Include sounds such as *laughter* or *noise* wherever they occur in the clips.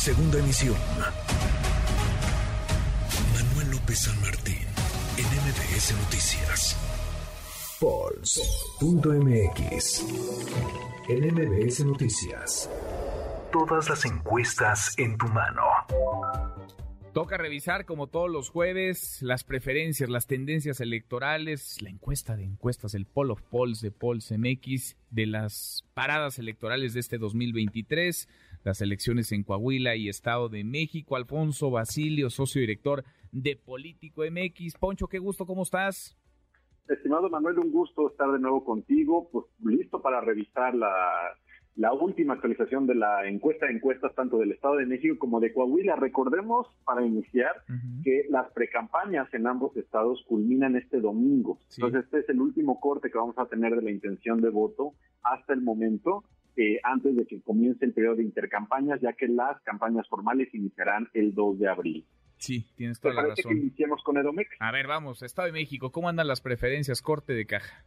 Segunda emisión. Manuel López San Martín, en MBS Noticias. Pulse.mx. En MBS Noticias. Todas las encuestas en tu mano. Toca revisar, como todos los jueves, las preferencias, las tendencias electorales, la encuesta de encuestas, el Poll of Polls de Polls MX, de las paradas electorales de este 2023, las elecciones en Coahuila y Estado de México. Alfonso Basilio, socio director de Político MX. Poncho, qué gusto, ¿cómo estás? Estimado Manuel, un gusto estar de nuevo contigo, pues listo para revisar la la última actualización de la encuesta de encuestas tanto del Estado de México como de Coahuila. Recordemos, para iniciar, que las precampañas en ambos estados culminan este domingo. Entonces, este es el último corte que vamos a tener de la intención de voto hasta el momento, eh, antes de que comience el periodo de intercampañas, ya que las campañas formales iniciarán el 2 de abril. Sí, tienes toda la razón. que iniciemos con Edomex? A ver, vamos, Estado de México, ¿cómo andan las preferencias? Corte de caja.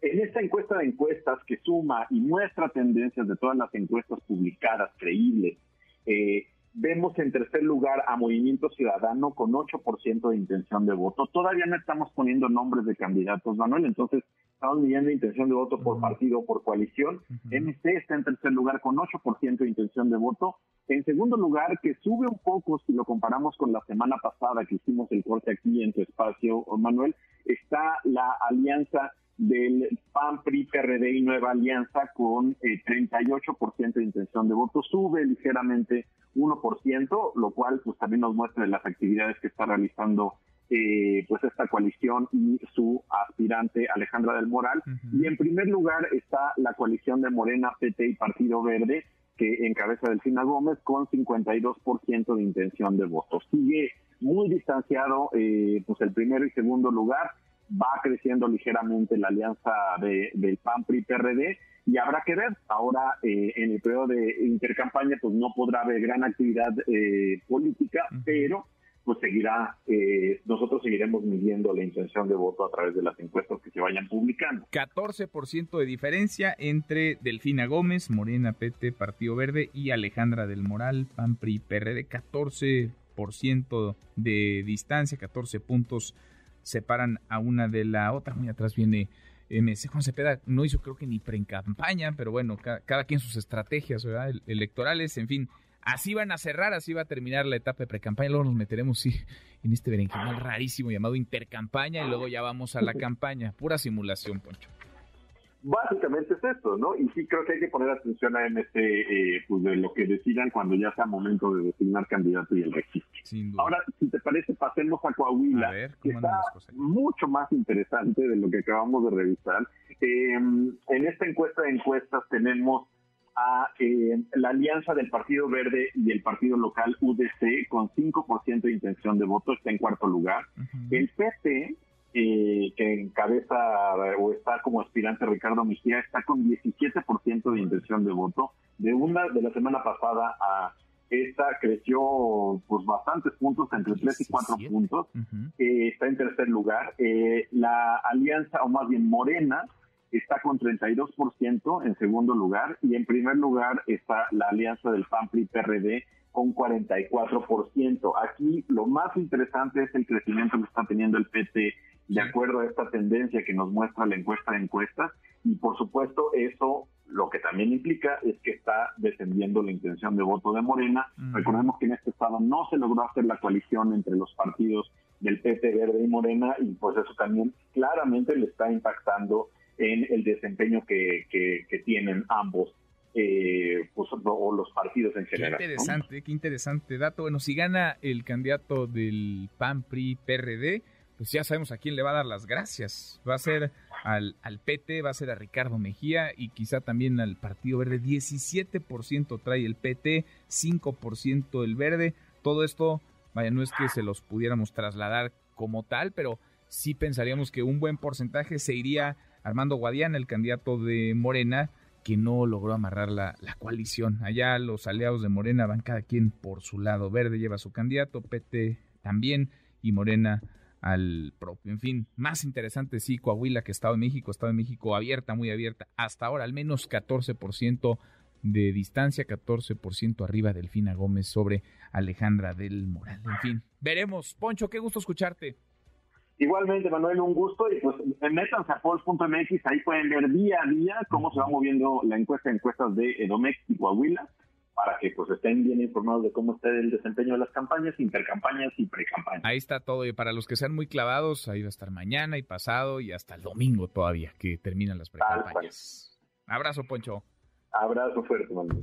En esta encuesta de encuestas que suma y muestra tendencias de todas las encuestas publicadas, creíbles, eh, vemos en tercer lugar a Movimiento Ciudadano con 8% de intención de voto. Todavía no estamos poniendo nombres de candidatos, Manuel, entonces estamos midiendo intención de voto por partido o por coalición. MC está en tercer lugar con 8% de intención de voto. En segundo lugar, que sube un poco si lo comparamos con la semana pasada que hicimos el corte aquí en tu espacio, Manuel, está la alianza del PAN, PRI, PRD y Nueva Alianza con 38% eh, de intención de voto, sube ligeramente 1%, lo cual pues también nos muestra las actividades que está realizando eh, pues esta coalición y su aspirante Alejandra del Moral. Y en primer lugar está la coalición de Morena, PT y Partido Verde, que encabeza Delfina Gómez con 52% de intención de voto. Sigue muy distanciado eh, pues el primero y segundo lugar va creciendo ligeramente la alianza de, del PAN PRI PRD y habrá que ver ahora eh, en el periodo de intercampaña pues no podrá haber gran actividad eh, política pero pues seguirá eh, nosotros seguiremos midiendo la intención de voto a través de las encuestas que se vayan publicando 14% de diferencia entre Delfina Gómez Morena PT Partido Verde y Alejandra del Moral PAN PRI PRD 14% de distancia 14 puntos separan a una de la otra. Muy atrás viene MC Juan Cepeda, no hizo creo que ni pre-campaña, pero bueno, cada, quien sus estrategias electorales, en fin. Así van a cerrar, así va a terminar la etapa de pre-campaña. Luego nos meteremos sí, en este berenjenal rarísimo llamado intercampaña y luego ya vamos a la *laughs* campaña. Pura simulación, Poncho. Básicamente es esto, ¿no? Y sí creo que hay que poner atención a eh, pues de lo que decidan cuando ya sea momento de designar candidato y el registro. Ahora, si te parece, pasemos a Coahuila, que está mucho más interesante de lo que acabamos de revisar. Em, en esta encuesta de encuestas tenemos a eh, la alianza del Partido Verde y el partido local UDC con 5% de intención de voto, está en cuarto lugar. El PP eh, que encabeza o está como aspirante Ricardo Mejía, está con 17% de intención de voto. De una de la semana pasada a esta creció pues bastantes puntos, entre 3 y 4 puntos. Eh, está en tercer lugar. Eh, la alianza, o más bien Morena, está con 32% en segundo lugar. Y en primer lugar está la alianza del PAN-PRI-PRD con 44%. Aquí lo más interesante es el crecimiento que está teniendo el PT de acuerdo a esta tendencia que nos muestra la encuesta de encuestas y por supuesto eso lo que también implica es que está descendiendo la intención de voto de Morena. Recordemos que en este estado no se logró hacer la coalición entre los partidos del PT Verde y Morena y pues eso también claramente le está impactando en el desempeño que, que, tienen ambos eh, pues, o los partidos en general. Qué interesante, qué interesante dato. Bueno, si gana el candidato del PAN PRI PRD, pues ya sabemos a quién le va a dar las gracias. Va a ser al, al PT, va a ser a Ricardo Mejía y quizá también al Partido Verde. 17% trae el PT, 5% el Verde. Todo esto, vaya, no es que se los pudiéramos trasladar como tal, pero sí pensaríamos que un buen porcentaje se iría Armando Guadiana, el candidato de Morena, que no logró amarrar la, coalición. Allá los aliados de Morena van cada quien por su lado. Verde lleva su candidato, PT también y Morena al propio. En fin, más interesante sí, Coahuila que Estado de México, Estado de México abierta, muy abierta, hasta ahora al menos 14% de distancia, 14% arriba Delfina Gómez sobre Alejandra del Moral. En fin, veremos. Poncho, qué gusto escucharte. Igualmente, Manuel, un gusto. Y pues métanse a polls.mx, ahí pueden ver día a día cómo se va moviendo la encuesta, encuestas de Edomex y Coahuila, para que pues estén bien informados de cómo está el desempeño de las campañas, intercampañas y precampañas. Ahí está todo. Y para los que sean muy clavados, ahí va a estar mañana y pasado y hasta el domingo todavía, que terminan las precampañas. Abrazo, Poncho. Abrazo fuerte, Manuel.